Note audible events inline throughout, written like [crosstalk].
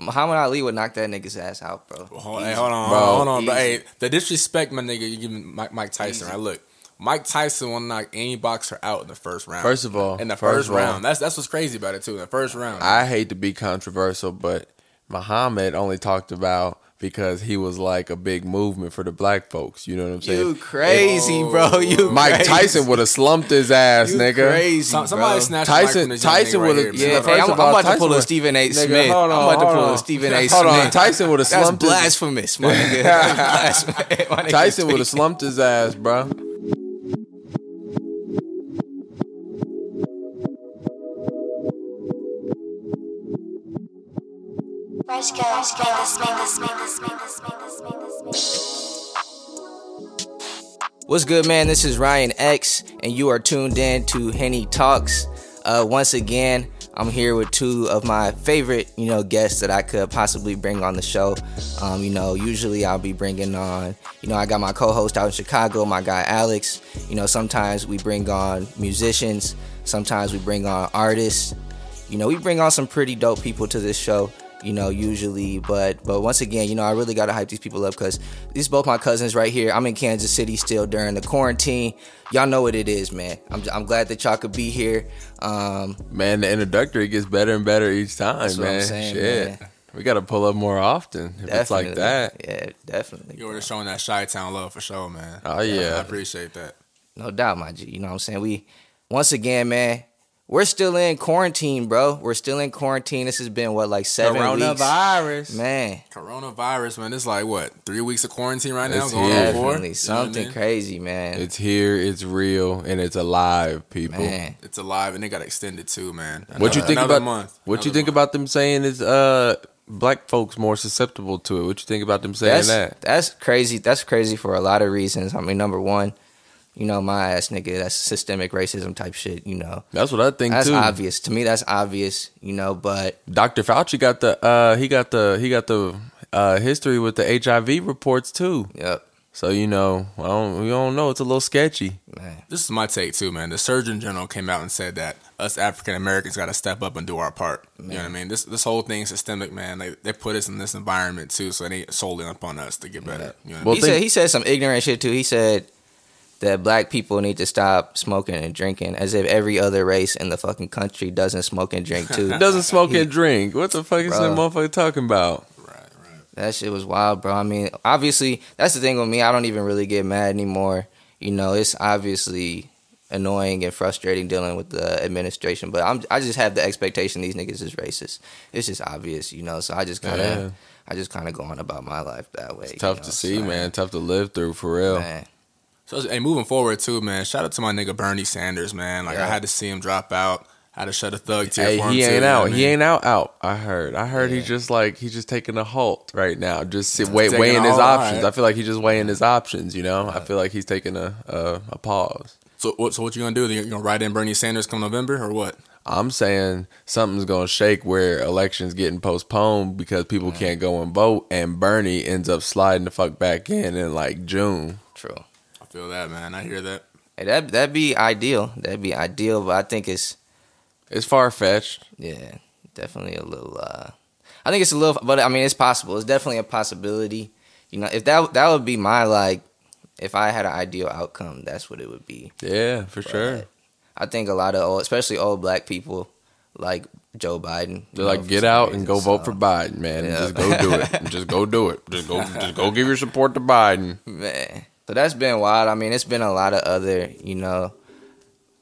Muhammad Ali would knock that nigga's ass out, bro. Hold, hey, hold on, Bro. hold on, bro. Hey, the disrespect, my nigga, you giving Mike, Mike Tyson. Right? Look, Mike Tyson will knock any boxer out in the first round. First of all, in the first first, of round. That's that's what's crazy about it too. In the first round, I hate to be controversial, but Muhammad only talked about because he was like a big movement for the black folks. You know what I'm saying? You crazy, oh. bro. You Mike crazy. Tyson would have [laughs] slumped his ass, You nigga. crazy, Some, somebody bro. snatched Tyson- Mike from this Tyson would've- here, Yeah, man. hey, I'm, I'm about to pull a Stephen A. Nigga, Smith. hold on, I'm about to pull on. a Stephen A. Hold Smith. on, Tyson would have That's slumped his my nigga. That's [laughs] blasphemous. My nigga Tyson would have slumped his ass, bro. What's good, man? This is Ryan X, and you are tuned in to Henny Talks. Uh, once again, I'm here with two of my favorite, you know, guests that I could possibly bring on the show. Um, you know, usually I'll be bringing on, you know, I got my co-host out in Chicago, my guy Alex. You know, sometimes we bring on musicians, sometimes we bring on artists. You know, we bring on some pretty dope people to this show you know usually but but once again you know i really gotta hype these people up because these both my cousins right here i'm in kansas city still during the quarantine y'all know what it is man i'm, I'm glad that y'all could be here um Man, the introductory gets better and better each time, That's what I'm man. saying, Shit. man. We gotta pull up more often if it's like that. yeah definitely You were showing that Chi Town love for sure, man. Oh, yeah. I appreciate that. no doubt my g you know what i'm saying we once again man we're still in quarantine bro we're still in quarantine this has been what like seven weeks Coronavirus. man Coronavirus, man. It's like what three weeks of quarantine right now. It's Going here. on four. definitely You know I something mean? crazy man It's here, it's real, and it's alive, people. man It's alive and they got extended too, man. What you think about month? what you think month. about them saying is uh black folks more susceptible to it? What you think about them saying that's, that? That's crazy. That's crazy for a lot of reasons. I mean, number one, you know, my ass nigga, that's systemic racism type shit, you know. That's what I think That's too. obvious. To me, that's obvious, you know, but Dr. Fauci got the uh he got the he got the uh history with the HIV reports too. yep, So you know, I don't we don't know. It's a little sketchy. man. This is my take too, man. The Surgeon General came out and said that us African Americans got to step up and do our part. You know what I mean? This this whole thing is systemic, man. They they put us in this environment too, so they ain't solely upon us to get better. You know what Well, I he think- said he said some ignorant shit too. He said that black people need to stop smoking and drinking as if every other race in the fucking country doesn't smoke and drink too. [laughs] Doesn't smoke and drink. What the fuck is Bro. that motherfucker talking about? Right, right. That shit was wild, bro. I mean, obviously, that's the thing with me. I don't even really get mad anymore. You know, it's obviously annoying and frustrating dealing with the administration, but I'm I just have the expectation these niggas is racist. It's just obvious, you know. So I just kind of Yeah. I just kind of go on about my life that way. It's tough know, to see, so, man. Tough to live through for real. Man, So hey, moving forward too, man. Shout out to my nigga Bernie Sanders, man. Like I had to see him drop out. Had to shut a thug tear Hey, for him he too, ain't you know out. He mean? ain't out. Out. I heard. I heard Yeah. he's just like he's just taking a halt right now. Just sit, wait, weighing his options. alright. I feel like he's just weighing his options. You know. I feel like he's taking a a, a pause. So what? So what you gonna do? You gonna write in Bernie Sanders come November or what? I'm saying something's gonna shake where elections getting postponed because people can't go and vote, and Bernie ends up sliding the fuck back in in like June. true. Feel that, man. I hear that. Hey, that that'd be ideal. That'd be ideal, but I think it's It's far fetched. yeah, definitely a little. uh I think it's a little, but I mean, it's possible. It's definitely a possibility. You know, if that that would be my like, if I had an ideal outcome, that's what it would be. Yeah, for sure. I think a lot of old, especially old black people, like Joe Biden. They're like, get out reason, and go vote for Biden, man. Yeah. Just go do it. [laughs] just go do it. Just go. Just go give your support to Biden. [laughs] Man, so that's been wild. I mean, it's been a lot of other, you know,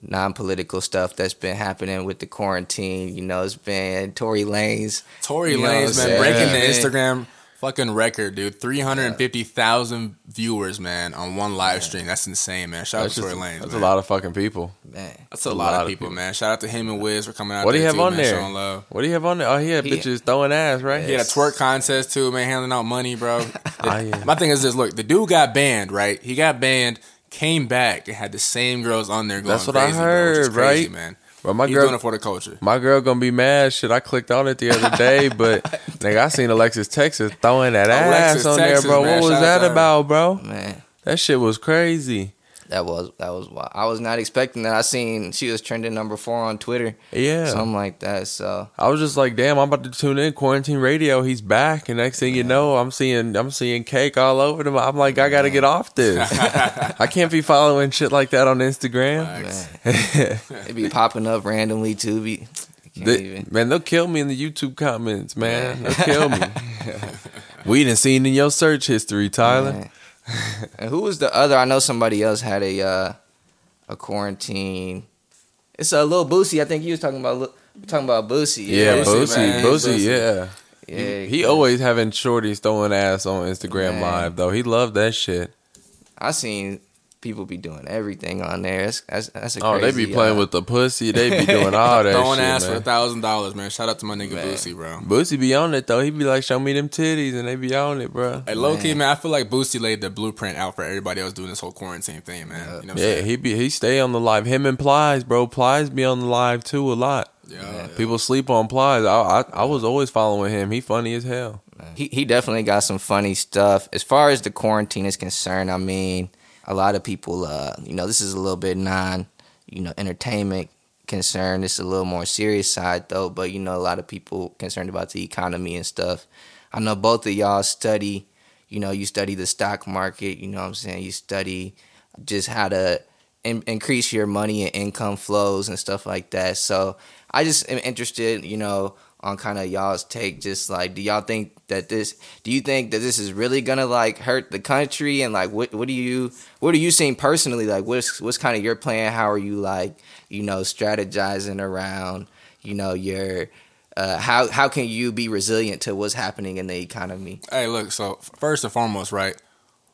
non-political stuff that's been happening with the quarantine. You know, it's been Tory Lanez. Tory You Lanez, what I'm man, breaking the saying? Instagram fucking record, dude. Three hundred and fifty thousand viewers, man, on one live stream. That's insane, man. Shout That's, out to just, Tory Lanez. that's man. a lot of fucking people. Man, That's a, lot, of people, man. Shout out to him and Wiz for coming out. What do you have too, on man, there? Showing love. What do you have on there? Oh, he had He- bitches throwing ass, right? He had a twerk contest too, man, handing out money, bro. [laughs] Ah, yeah. My thing is this: look, the dude got banned, right? He got banned, came back, and had the same girls on there going That's what I crazy, bro, which heard, crazy, right? man. Bro, my He's girl, doing it for the culture. my girl gonna be mad. Shit, I clicked on it the other day, [laughs] but nigga, I seen Alexis Texas throwing that Alexis ass on Texas, there, bro. man. What was that about, bro? man. That shit was crazy. That was that was wild. I was not expecting that. I seen she was trending number four on Twitter, Yeah. something like that. So I was just like, damn, I'm about to tune in quarantine radio. He's back, and next thing you know, I'm seeing I'm seeing cake all over them. I'm like, I gotta get off this. [laughs] I can't be following shit like that on Instagram. [laughs] it be popping up randomly too. Be They- man, they'll kill me in the YouTube comments, man. They'll kill me. [laughs] we didn't see it in your search history, Tyler. Man. [laughs] and who was the other? I know somebody else had a uh, a quarantine. It's a little Boosie. I think he was talking about talking about Boosie. Yeah, Boosie, Boosie, man. Boosie, Boosie. yeah. yeah. He always having shorties throwing ass on Instagram Man. Live though. He loved that shit. I seen people be doing everything on there. That's that's, that's a Oh, they be playing uh, with the pussy. They be doing [laughs] all that Throwing shit, ass for a thousand dollars, man. Shout out to my nigga Man. Boosie, bro. Boosie be on it though. He be like, "Show me them titties," and they be on it, bro. Hey, low key, Man. man, I feel like Boosie laid the blueprint out for everybody else doing this whole quarantine thing, man. You know what I'm Yeah, saying? he be he stay on the live. Him and Plies, bro. Plies be on the live too a lot. Yeah, yeah. People sleep on Plies. I, I I was always following him. He funny as hell. he he definitely got some funny stuff. As far as the quarantine is concerned, I mean, a lot of people, uh, you know, this is a little bit non, you know, entertainment concern. Is a little more serious side though, but you know, a lot of people concerned about the economy and stuff. I know both of y'all study, you know, you study the stock market. You know what I'm saying? You study just how to in- increase your money and income flows and stuff like that. So I just am interested, you know, on kind of y'all's take. Just like, do y'all think that this? Do you think that this is really gonna like hurt the country? And like, what what do you what are you seeing personally? Like, what's what's kind of your plan? How are you like, you know, strategizing around, you know, your uh, how how can you be resilient to what's happening in the economy? Hey, look. So first and foremost, right?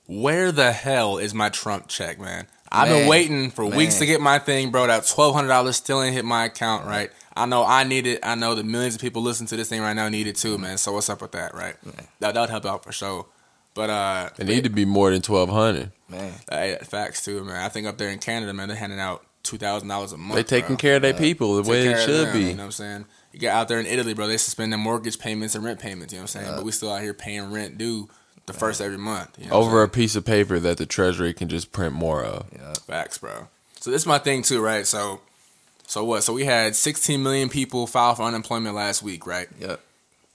Where the hell is my Trump check, man? I've Man, been waiting for weeks to get my thing, bro. That twelve hundred dollars still ain't hit my account, right? I know I need it. I know the millions of people listening to this thing right now need it too, man. So what's up with that, right? That that would help out for sure. But uh, It need to be more than twelve hundred. Man, hey, facts too, man. I think up there in Canada, man, they're handing out two thousand dollars a month. They taking bro. care of their people the way care it should them, be. You know what I'm saying? You get out there in Italy, bro. They suspend their mortgage payments and rent payments. You know what I'm saying? but we still out here paying rent due the first every month. You know Over a piece of paper that the treasury can just print more of. Facts, bro. So this is my thing too, right? So, so what? So we had 16 million people file for unemployment last week, right? Yep.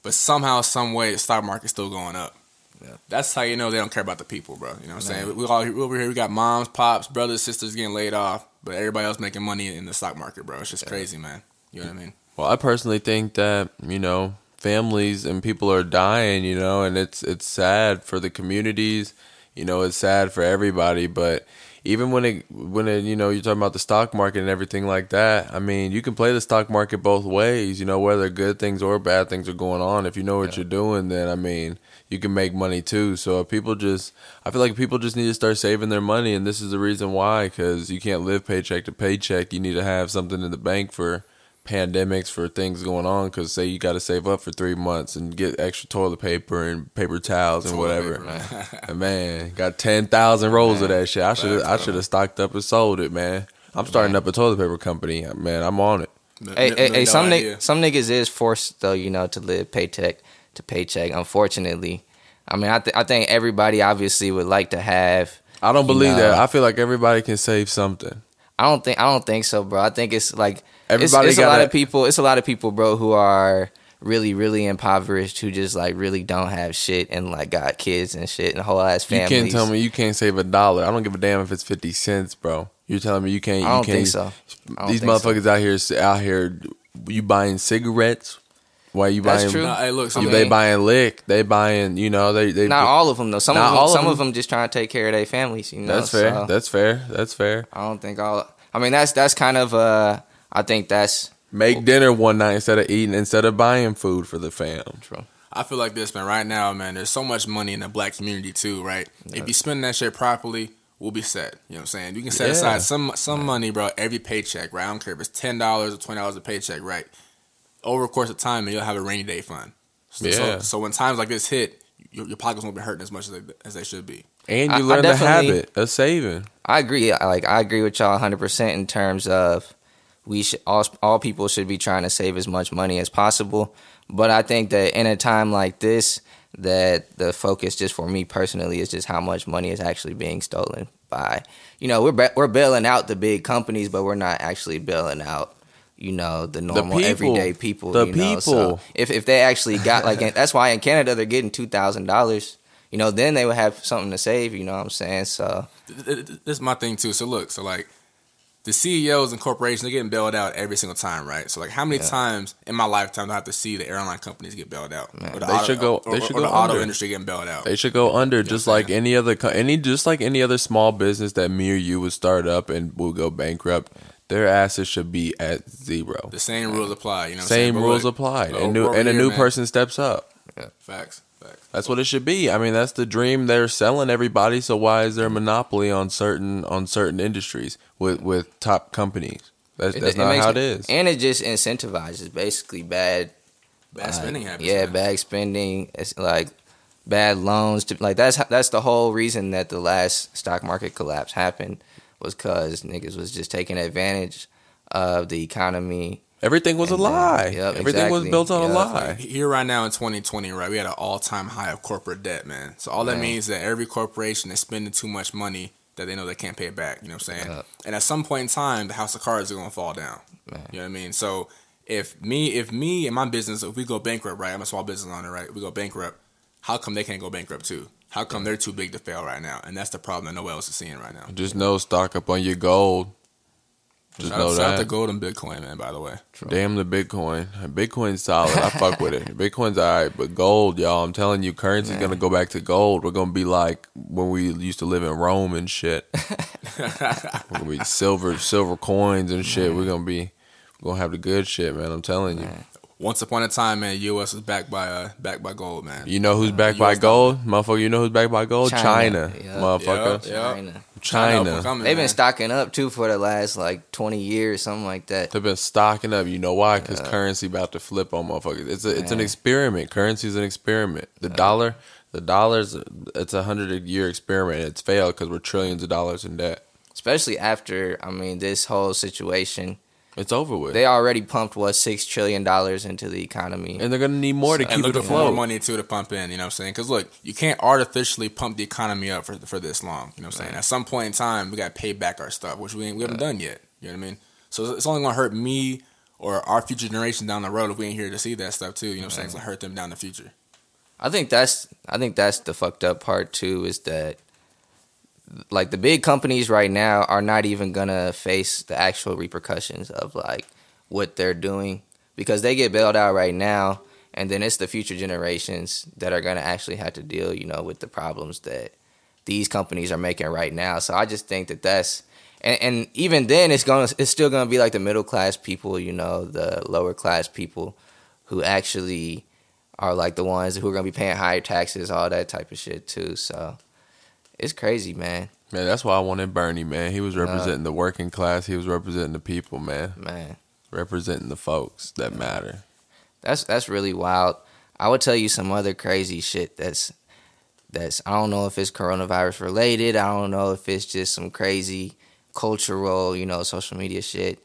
But somehow, some way, the stock market's still going up. Yeah. That's how you know they don't care about the people, bro. You know what I'm saying? We all over here, we got moms, pops, brothers, sisters getting laid off, but everybody else making money in the stock market, bro. It's just crazy, man. You know what I mean? Well, I personally think that you know families and people are dying, you know, and it's it's sad for the communities. You know, it's sad for everybody, but even when it when it you know you're talking about the stock market and everything like that. I mean, you can play the stock market both ways. You know, whether good things or bad things are going on. If you know what you're doing, then I mean, you can make money too. So if people just, I feel like people just need to start saving their money, and this is the reason why. Because you can't live paycheck to paycheck. You need to have something in the bank for pandemics for things going on because say you got to save up for three months and get extra toilet paper and paper towels and Toilet whatever. paper. [laughs] And man, got ten thousand rolls of that shit. I should I should have stocked up and sold it, man. I'm starting up a toilet paper company, man. I'm on it. Hey, hey, hey, some idea. nig- some niggas is forced though, you know, to live paycheck to paycheck. Unfortunately, I mean, I th- I think everybody obviously would like to have. I don't believe know. that. I feel like everybody can save something. I don't think I don't think so, bro. I think it's like it's, Everybody it's a lot gotta- of people. It's a lot of people, bro, who are really, really impoverished, who just like really don't have shit and like got kids and shit and a whole ass family. You can't tell me you can't save a dollar. I don't give a damn if it's fifty cents, bro. You're telling me you can't. I don't you can't, think so. Don't These think so. motherfuckers out here out here. You buying cigarettes? Why you buying That's buying? true. No, hey, look, so I You, mean- they buying lick. They buying. You know they they. Not all of them though. Some of them, all of some them. of them just trying to take care of their families. You know, that's fair. So, That's fair. That's fair. I don't think all. I mean, that's that's kind of. uh I think that's Make dinner one night instead of eating instead of buying food for the fam. true. I feel like this, man. Right now, man, there's so much money in the black community too, right? If you spend that shit properly, we'll be set. You know what I'm saying? You can set Yeah. aside some some money, bro, every paycheck, right? I don't care if it's ten dollars or twenty dollars a paycheck, right? Over the course of time, man, you'll have a rainy day fund. So, Yeah. so, so when times like this hit, your, your pockets won't be hurting as much as they, as they should be. And you I learn the habit of saving. I agree. Like I agree with y'all 100 percent in terms of we should all all people should be trying to save as much money as possible. But I think that in a time like this, that the focus just for me personally is just how much money is actually being stolen by, you know, we're ba- we're bailing out the big companies, but we're not actually bailing out, you know, the normal people. everyday people. The you know? So people. if if they actually got like, [laughs] that's why in Canada they're getting two thousand dollars. You know, then they would have something to save. You know what I'm saying? So Th- th- th- This is my thing too. So look, so like the CEOs and corporations they're getting bailed out every single time, right? So like, how many times in my lifetime do I have to see the airline companies get bailed out? Or the They should go- Or, they should or go the auto under. industry getting bailed out. They should go under just like any other any just like any other small business that me or you would start up and will go bankrupt. Their assets should be at zero. the same rules apply. You know, what Same rules applied, and new and a new man, person steps up. Facts, facts. That's what it should be. I mean, that's the dream they're selling everybody. So why is there a monopoly on certain on certain industries with with top companies? That's it- that's it not makes how it is. and it just incentivizes basically bad Bad Uh, spending habits. Yeah, man. bad spending. It's like bad loans. To like that's that's the whole reason that the last stock market collapse happened was because niggas was just taking advantage of the economy. Everything was a And then- lie. yep, Everything was built on a Yep. lie. Here right now in 2020, right, we had an all-time high of corporate debt, man. So all that Man. means that every corporation is spending too much money that they know they can't pay it back. You know what I'm saying? Yep. And at some point in time, the house of cards are gonna fall down. Man. You know what I mean? So if me, if me and my business, if we go bankrupt, right? I'm a small business owner, right? We go bankrupt. How come they can't go bankrupt too? How come they're too big to fail right now? And that's the problem that nobody else is seeing right now. Just know stock up on your gold. Just Shout, know out, shout out that. to gold and Bitcoin, man. By the way, Damn the Bitcoin. Bitcoin's solid. I fuck with it. [laughs] Bitcoin's alright, but gold, y'all. I'm telling you, currency's Man. gonna go back to gold. We're gonna be like when we used to live in Rome and shit. [laughs] We're gonna be silver, silver coins and shit. We're gonna be, we're gonna have the good shit, man. I'm telling you. once upon a time, man, U.S. was backed by uh, backed by gold, man. You know who's backed by US gold, motherfucker? You know who's backed by gold? China. China, Yep. motherfucker. Yep, yep. China. China. up and coming, They've been man. stocking up too for the last like twenty years, something like that. They've been stocking up. You know why? Because currency about to flip on motherfuckers. It's a, it's an experiment. Currency is an experiment. The dollar, the dollars, it's a hundred year experiment. It's failed because we're trillions of dollars in debt. Especially after, I mean, this whole situation. It's over with. They already pumped what six trillion dollars into the economy. and they're gonna need more to and keep it looking for more money too to pump in. You know what I'm saying? Because look, you can't artificially pump the economy up for for this long. You know what I'm saying? At some point in time, we got to pay back our stuff, which we ain't, we haven't done yet. You know what I mean? So it's only gonna hurt me or our future generation down the road if we ain't here to see that stuff too. You know what I'm saying? It's gonna hurt them down the future. I think that's I think that's the fucked up part too is that like the big companies right now are not even gonna face the actual repercussions of like what they're doing because they get bailed out right now and then it's the future generations that are gonna actually have to deal you know with the problems that these companies are making right now so I just think that that's and, and even then it's gonna it's still gonna be like the middle class people you know the lower class people who actually are like the ones who are gonna be paying higher taxes, all that type of shit too. So it's crazy, man. Man, that's why I wanted Bernie. Man, he was representing the working class. He was representing the people. Man, Man, representing the folks that matter. that's that's really wild. I would tell you some other crazy shit that's that's I don't know if it's coronavirus related. I don't know if it's just some crazy cultural, you know, social media shit.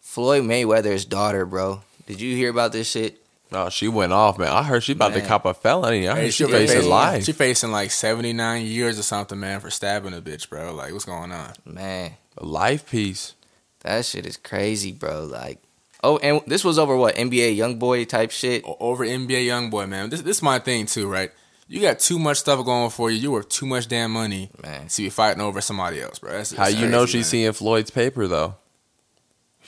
Floyd Mayweather's daughter, bro. Did you hear about this shit? Oh, she went off, man. I heard she about to cop a felony. I heard Hey, she she facing facing- life. She facing like 79 years or something, man, for stabbing a bitch, bro. Like, what's going on? Man, a life piece. that shit is crazy, bro. Like, oh, and this was over what NBA YoungBoy type shit. Over NBA YoungBoy, man. This this is my thing too, right? You got too much stuff going for you. You worth too much damn money Man. to be fighting over somebody else, bro. That's, How that's you know crazy, she's man. seeing Floyd's paper though?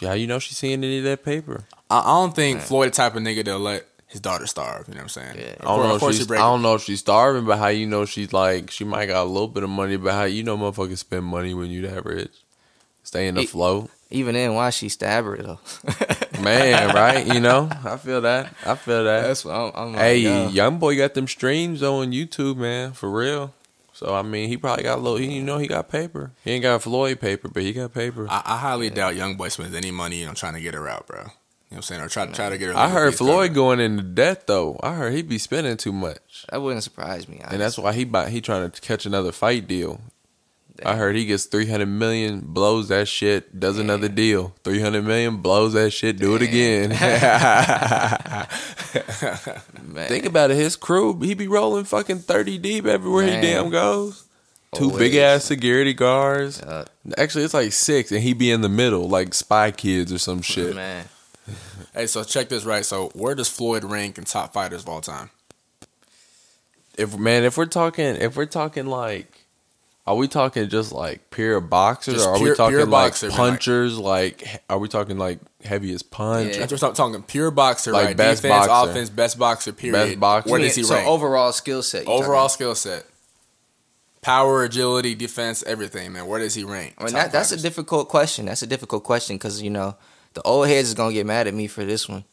How you know she's seeing any of that paper? I, I don't think Floyd the type of nigga that'll let his daughter starve. You know what I'm saying? Yeah. I don't course- know if she's. I don't know if she's starving, but how you know she's like she might got a little bit of money, but how you know motherfuckers spend money when you that rich? Stay in the flow, Even then, why she stab her though? [laughs] man. Right? You know, I feel that. I feel that. That's what I'm. I'm like, hey, yo. young boy got them streams on YouTube, man, for real. So I mean, he probably got a little. He, you know, he got paper. He ain't got Floyd paper, but he got paper. I, I, I highly doubt Young Boy spends any money on trying to get her out, bro. You know what I'm saying? Or try, try to get her. I heard Floyd fees going into debt though. I heard he'd be spending too much, That wouldn't surprise me. and that's why he buy, he trying to catch another fight deal. I heard he gets three hundred million, blows that shit, does another deal. Three hundred million, blows that shit, do it again. [laughs] Man. Think about it. His crew, he be rolling fucking thirty deep everywhere Man. he damn goes. two big ass security guards. Yeah. Actually, it's like six, and he be in the middle, like Spy Kids or some shit. Man, [laughs] Hey, so check this right. So where does Floyd rank in top fighters of all time? If man, if we're talking, if we're talking like, are we talking just like pure boxers, Just or are pure- we talking pure like boxer, man, like- punchers? Like, he- are we talking like heaviest punch? Yeah. That's what I'm talking. Pure boxer, Like right? best Defense, boxer. offense, best boxer. Period. Best boxer. Where does he so rank? overall skill set. you Overall talking skill set, power, agility, defense, everything. Man, where does he rank? I mean, Top that, that's a fighters. difficult question. That's a difficult question because you know the old heads is gonna get mad at me for this one.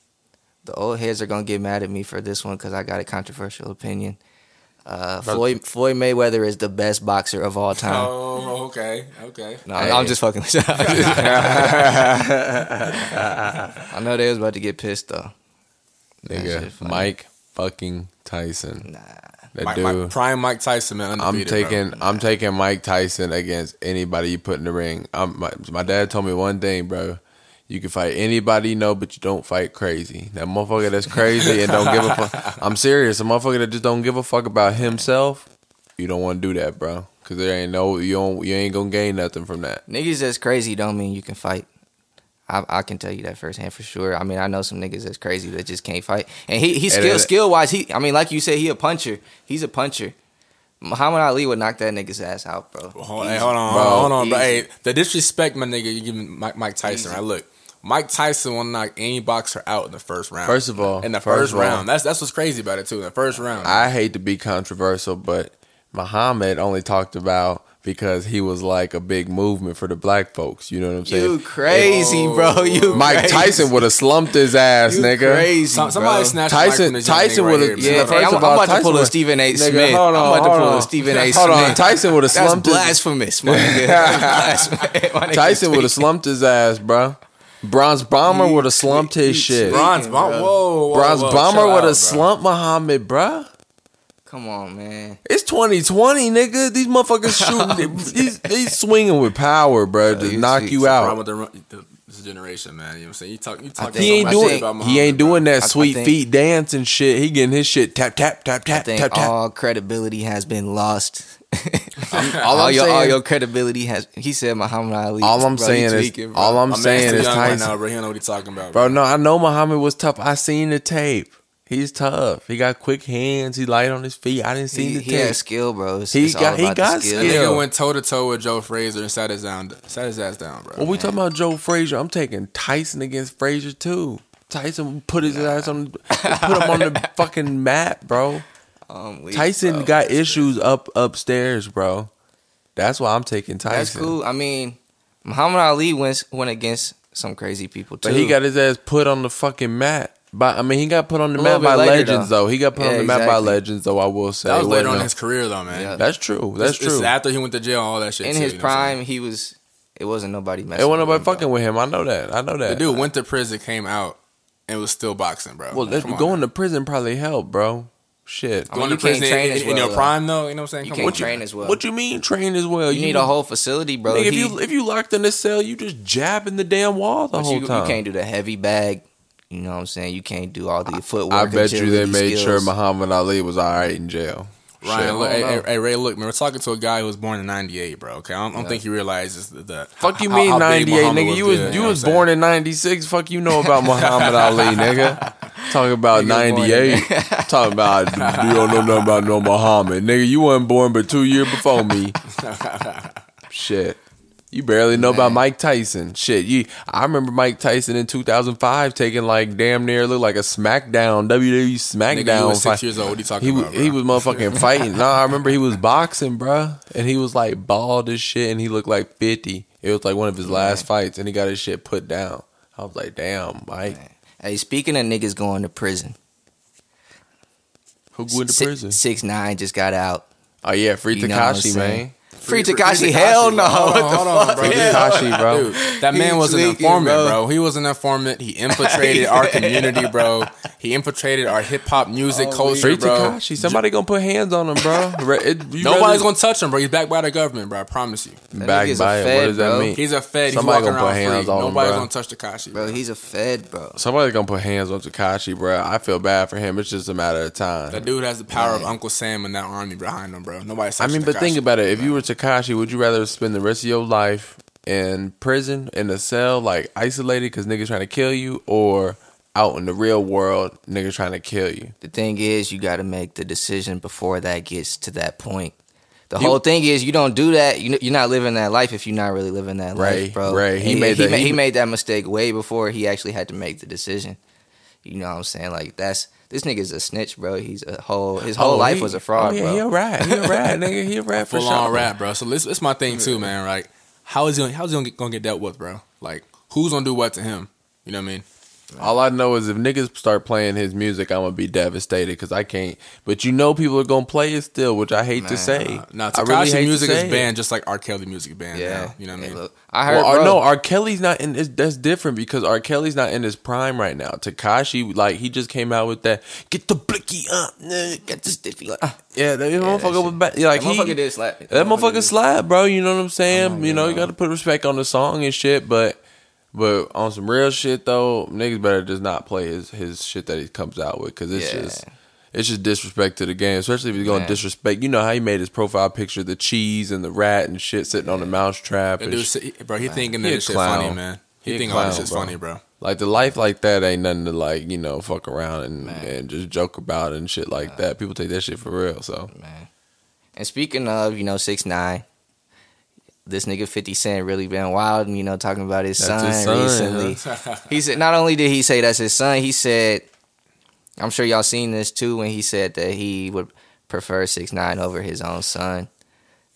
The old heads are gonna get mad at me for this one because I got a controversial opinion. Uh, Floyd Floyd Mayweather is the best boxer of all time. Oh, okay, okay. No, I'm- I'm just fucking with you. [laughs] [laughs] I know they was about to get pissed though. Nigga. Mike fucking Tyson. Nah, That Mike, dude. Mike- prime Mike Tyson, man. I'm taking bro. I'm taking Mike Tyson against anybody you put in the ring. I'm, my, my dad told me one thing, bro. You can fight anybody you know, but you don't fight crazy. That motherfucker that's crazy and don't give a fuck. [laughs] I'm serious. A motherfucker that just don't give a fuck about himself. You don't want to do that, bro. Cause there ain't no you don't you ain't gonna gain nothing from that. niggas that's crazy don't mean you can fight. I, I can tell you that firsthand for sure. I mean, I know some niggas that's crazy that just can't fight. And he he skill skill wise, he I mean, like you said, he a puncher. He's a puncher. Muhammad Ali would knock that nigga's ass out, bro. Hold, hey, hold on, Bro, hold on, bro. easy. Hey, the disrespect, my nigga, you giving Mike, Mike Tyson, right? Look, Mike Tyson will knock any boxer out in the first round. First of all, in the first first, of all- round, that's that's what's crazy about it too. In the first round, I hate to be controversial, but Muhammad only talked about because he was like a big movement for the black folks. You know what I'm saying? You crazy, oh. bro. You Mike crazy. Tyson would have slumped his ass, You nigga. crazy, Some- somebody bro. snatched the mic Tyson- from Tyson would've- here, Yeah, man. First hey, I'm, of all, I'm about to pull a Stephen A. Nigga, Smith. hold on, I'm about to pull on. a Stephen A. Hold on, Smith. Tyson would have slumped his, blasphemous, my nigga. [laughs] That's blasphemous. My nigga Tyson would have slumped his ass, bro. Bronze Bomber You would have slumped his tweak- shit. Bronze Tweaking, bomb. bro. Whoa, whoa, Bronze whoa, Bomber chill would out, have slumped Muhammad, bro. Come on, man. It's 2020, nigga. These motherfuckers [laughs] shooting. he's, he's swinging with power, bro, to you knock see- you Problem out. with the, the this generation, man. You know what I'm saying? You talk, you talk. He ain't doing. think- about He ain't Muhammad, doing that I- I sweet think- feet dance and shit. He getting his shit tap tap tap I tap think tap tap. all credibility has been lost. [laughs] all all, I'm your all your credibility has. He said Muhammad Ali. All I'm Bro, saying is, tweaking, all I'm My man's saying is young right now, bro. He don't know what he's talking about, Bro, no, I know Muhammad was tough. I seen the tape. He's tough. He got quick hands. He light on his feet. I didn't see he, the he tape. has skill, bro. It's, He it's all got- he about got skill. That skill. nigga went toe to toe with Joe Frazier and sat his down, sat his ass down, bro. When we talking about Joe Frazier, I'm taking Tyson against Frazier too. Tyson put his ass on, put him on the [laughs] fucking mat, bro. Um, weak, Tyson bro. got issues up upstairs, bro. That's why I'm taking Tyson. That's cool. I mean, Muhammad Ali went went against some crazy people too. But he got his ass put on the fucking mat. But I mean, he got put on the A mat by later, legends, though. though. He got put Yeah, on the mat by legends, though. I will say that was later wasn't on in no- his career, though, man. Yeah. That's true. That's This- this is true. after he went to jail, all that shit. in too, his you know what I'm saying? prime. He was. It wasn't nobody messing. It wasn't nobody him, bro. fucking with him. I know that. I know The that. dude went to prison, came out, and was still boxing, bro. well, that, Come on going to prison probably helped, bro. Shit. I mean, going you to prison can't train in, as in your prime, though. You know what I'm saying? You Come can't on. train as well. What you mean train as well? You need a whole facility, bro. Nigga, if you if you locked in the cell, you just jabbing the damn wall the whole you, you can't do the heavy bag. You know what I'm saying? You can't do all the footwork. I bet you they agility made sure. Muhammad Ali was all right in jail. Ryan, look, hey, hey, Ray, look, man, we're talking to a guy who was born in '98, bro. Okay, I don't, I don't think he realizes the, the Fuck you how- mean how ninety eight, nigga? You was you was born in ninety six. Fuck you know about Muhammad Ali, [laughs] nigga. Talking about Nigga born in- ninety eight. Talking about [laughs] you don't know nothing about no Muhammad, nigga. You wasn't born but two years before me. [laughs] Shit. You barely know about Mike Tyson. Shit, you. I remember Mike Tyson in 2005 taking like damn near look like a SmackDown WWE? Nigga, SmackDown. you was fight. six years old. What are you talking He about? bro? he was motherfucking [laughs] fighting. No, I remember he was boxing, bruh. And he was like bald as shit and he looked like 50. It was like one of his last fights and he got his shit put down. I was like, damn, Mike. Hey, speaking of niggas going to prison, Who went to prison? Six nine just got out. Oh, yeah, free You know what I'm Tekashi, man. Free, Free- Tekashi? Hell no! bro. Hold What on, the hold on, fuck? bro. Free Yeah. Tekashi, bro. Dude, that man He was an informant, bro. bro. He was an informant. He infiltrated our [laughs] community, bro. He infiltrated our hip hop music Oh, culture, Free bro. Tekashi. Somebody gonna put hands on him, bro. [laughs] It- Nobody's rather- gonna touch him, bro. He's backed by the government, bro. I promise you. That back a by it. fed, what does that bro. mean? He's a fed. Somebody He's gonna put hands free. on him, Nobody's bro. gonna touch Tekashi, Bro, he's a fed, bro. Somebody's gonna put hands on Tekashi, bro. I feel bad for him. It's just a matter of time. That dude has the power of Uncle Sam and that army behind him, bro. Nobody. I mean, but think about it. If you were Tekashi, would you rather spend the rest of your life in prison in a cell, like isolated because niggas trying to kill you, or out in the real world, niggas trying to kill you? The thing is, you got to make the decision before that gets to that point. The You- whole thing is, you don't do that. You you're not living that life if you're not really living that Right, life, bro. right. He made he, that- he- he made that mistake way before he actually had to make the decision. You know what I'm saying? Like that's this nigga's a snitch, bro. He's a whole his whole Oh, life he- was a fraud, oh, yeah, bro. He a rat. He a rat, nigga. He a rat for Full sure. on rap, bro. So this, this my thing too, man. Right? How is he? Gonna, how's he gonna get, gonna get dealt with, bro? Like who's gonna do what to him? You know what I mean? All I know is if niggas start playing his music, I'm gonna be devastated because I can't. But you know, people are gonna play it still, which I hate to say. Now I Tekashi really hate music is banned just like R. Kelly music banned. Yeah, now, you know what I mean? look, I heard, Well, R, no, R. Kelly's not in. It's, that's different because R. Kelly's not in his prime right now. Tekashi, like, he just came out with that. Get the blicky up. Get the stiffy. Like, ah, Yeah, that that motherfucker was back. Like that he, motherfucker did slap. that motherfucker slap, bro. You know what I'm saying? Oh, you know, you got to put respect on the song and shit. But, but on some real shit though, niggas better just not play his his shit that he comes out with because it's Yeah. just. It's just disrespect to the game, especially if he's going to disrespect. You know how he made his profile picture, the cheese and the rat and shit sitting on the mouse trap. That dude, bro, he thinking He that a this shit clown. funny, man. He, He a think all this clown, shit's funny, bro. Like the life like that ain't nothing to like, you know, fuck around and, Man. and just joke about and shit like that. People take that shit for real. So man. And speaking of, you know, six nine, this nigga Fifty Cent really been wild, and you know, talking about his son, his son, recently. he said not only did he say that's his son, he said, I'm sure y'all seen this too when he said that he would prefer six nine over his own son.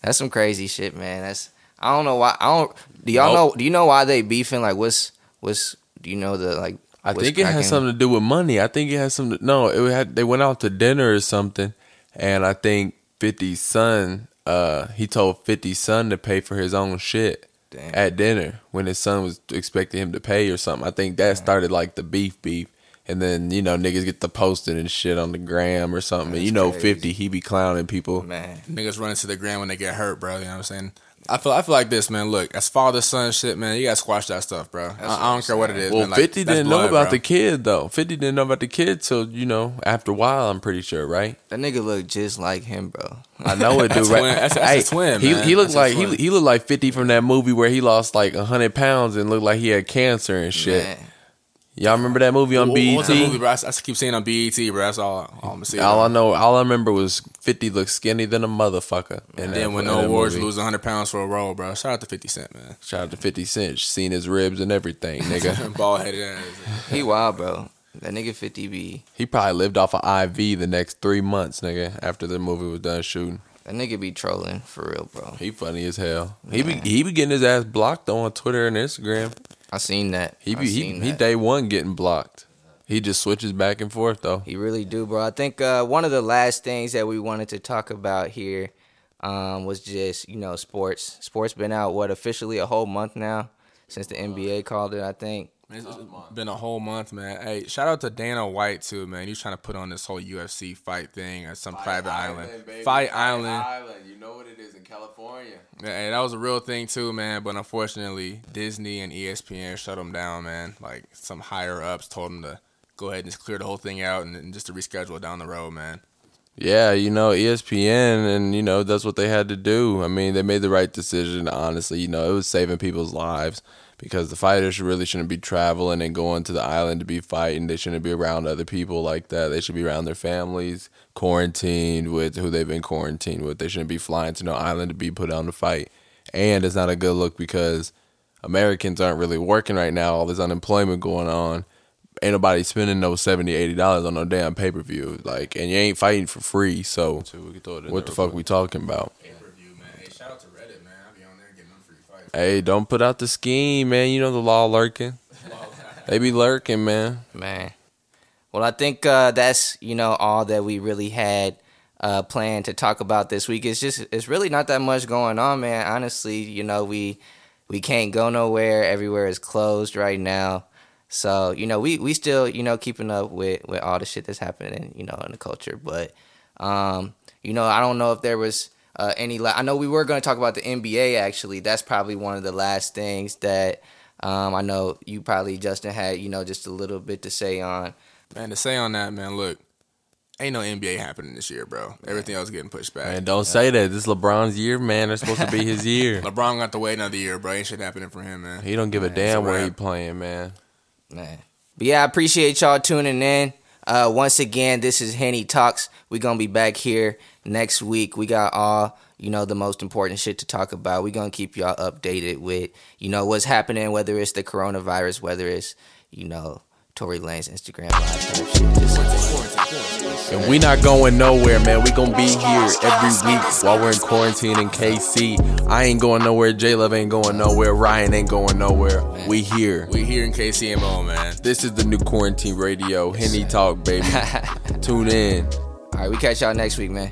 That's some crazy shit, man. That's I don't know why. I don't. Do y'all Nope. know? Do you know why they beefing? Like, what's what's? Do you know the like? I think it has something to do with money. I think it has something. No, it had they went out to dinner or something, and I think 50's son. Uh, he told 50's son to pay for his own shit Damn. at dinner when his son was expecting him to pay or something. I think that started like the beef beef. And then you know niggas get the posting and shit on the gram or something. and you know, crazy. fifty he be clowning people. man. Niggas running to the gram when they get hurt, bro. You know what I'm saying? I feel I feel like this, man. Look, as father son shit, man. You gotta squash that stuff, bro. I, I don't care what it is. Well, man. Like, Fifty didn't know about bro. the kid though. Fifty didn't know about the kid, so you know after a while, I'm pretty sure, right? That nigga look just like him, bro. I know it, [laughs] dude. That's right? twin- that's- that's his twin, He man. he looked That's like he he looked like Fifty from that movie where he lost like hundred pounds and looked like he had cancer and shit. Man. Y'all remember that movie on What- BET? What's the movie, bro? I, I keep saying on BET, bro. That's all, all I'm gonna see. All I know, all I remember was Fifty looked skinny than a motherfucker. And then when no awards, movie. lose 100 pounds for a role, bro. Shout out to 50 Cent, man. Shout out to Fifty Cent, seen his ribs and everything, [laughs] nigga. Ball headed ass. He wild, bro. That nigga 50 B. he probably lived off of IV the next three months, nigga. After the movie was done shooting. That nigga be trolling for real, bro. He funny as hell. He be he be getting his ass blocked on Twitter and Instagram. I seen that. He be he, seen he that. day one getting blocked. He just switches back and forth though. He really do, bro. I think uh, one of the last things that we wanted to talk about here um, was just you know sports. Sports been out what officially a whole month now since the NBA called it. I think. It's been a whole month, man. Hey, shout out to Dana White too, man. He's trying to put on this whole UFC fight thing at some private island. Fight Island. You know what it is in California. Yeah, Hey, that was a real thing too, man. But unfortunately, Disney and ESPN shut them down, man. Like some higher ups told them to go ahead and just clear the whole thing out and, and just to reschedule it down the road, man. Yeah, you know, ESPN and you know, that's what they had to do. I mean, they made the right decision, honestly. You know, it was saving people's lives because the fighters really shouldn't be traveling and going to the island to be fighting. They shouldn't be around other people like that. They should be around their families, quarantined with who they've been quarantined with. They shouldn't be flying to no island to be put on to fight. And it's not a good look because Americans aren't really working right now. All this unemployment going on. Ain't nobody spending no 70 80 dollars on no damn pay per view. Like, and you ain't fighting for free. So, what the fuck we talking about? Hey, don't put out the scheme, man. You know the law lurking. They be lurking, man. Man. Well, I think uh, that's you know all that we really had uh, planned to talk about this week. It's just it's really not that much going on, man. Honestly, you know we we can't go nowhere. Everywhere is closed right now. So you know we we still you know keeping up with with all the shit that's happening you know in the culture. But um, you know I don't know if there was uh, any. La- I know we were going to talk about the NBA. Actually, that's probably one of the last things that. Um, I know you probably Justin had you know just a little bit to say on Man, to say on that, man, look, ain't no NBA happening this year, bro. Everything else getting pushed back. Man, don't say that. This is LeBron's year, man. It's supposed to be his [laughs] year. LeBron got to wait another year, bro. Ain't shit happening for him, man. He don't give a a damn where he playing, man. Man. But yeah, I appreciate y'all tuning in. Uh, once again, this is Henny Talks. We're gonna be back here next week. We got all you know the most important shit to talk about. We're gonna keep y'all updated with you know what's happening, whether it's the coronavirus, whether it's you know Tory Lanez Instagram live type shit. And we not going nowhere, man. We gonna be here every week while we're in quarantine in KC. I ain't going nowhere. J Love ain't going nowhere. Ryan ain't going nowhere. We here. We here in KCMO, man. This is the new quarantine radio. Henny talk, baby. [laughs] Tune in. all right, we catch y'all next week, man.